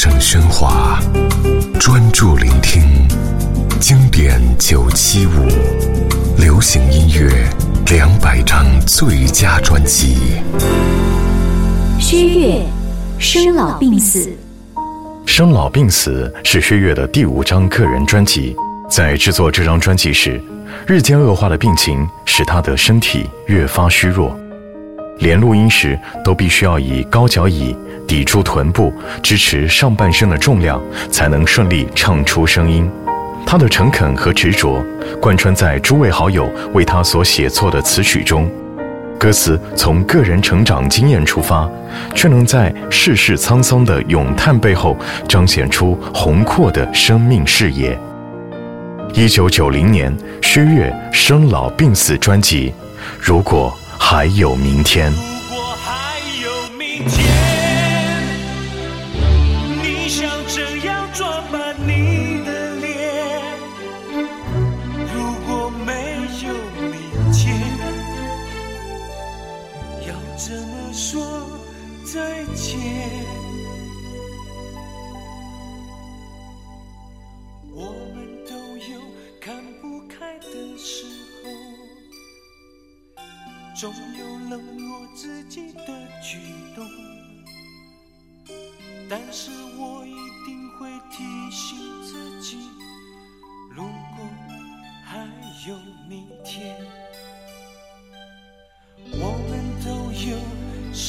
声喧哗，专注聆听经典九七五，流行音乐两百张最佳专辑。薛岳，生老病死。生老病死是薛岳的第五张个人专辑。在制作这张专辑时，日渐恶化的病情使他的身体越发虚弱。连录音时都必须要以高脚椅抵住臀部，支持上半身的重量，才能顺利唱出声音。他的诚恳和执着贯穿在诸位好友为他所写作的词曲中，歌词从个人成长经验出发，却能在世事沧桑的咏叹背后彰显出宏阔的生命视野。一九九零年，薛岳生老病死专辑，如果。还有明天。如果还有明天，怎么说再见？我们都有看不开的时候。总有冷落自己的举动，但是我一定会提醒自己，如果还有明天，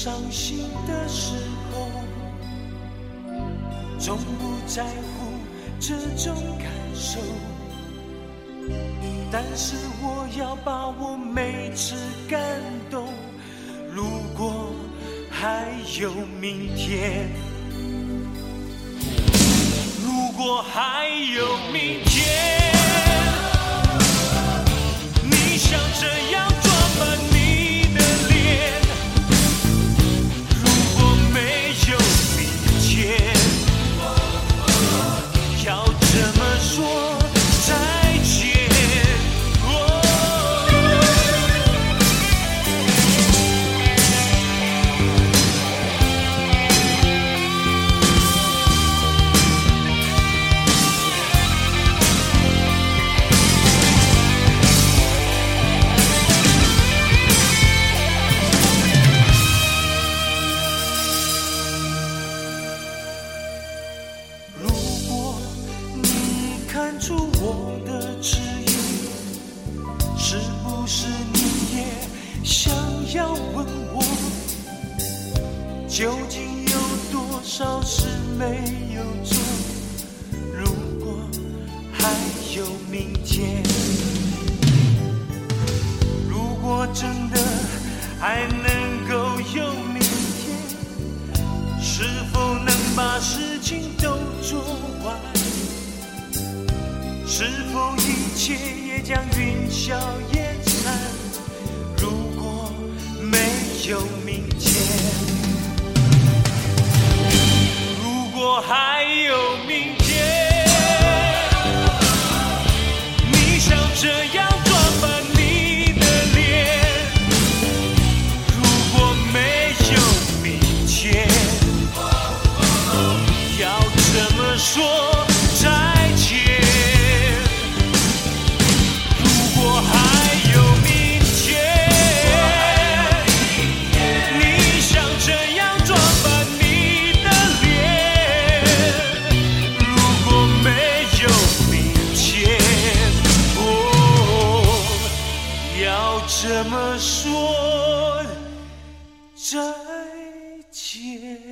伤心的时候，从不在乎这种感受。但是我要把我每次感动。如果还有明天，如果还有明天，是不是你也想要问我究竟有多少事没有做？如果还有明天，如果真的还能够有明天，是否能把事情都做完？是否一切将云消烟散？如果没有明天。如果还么说再见？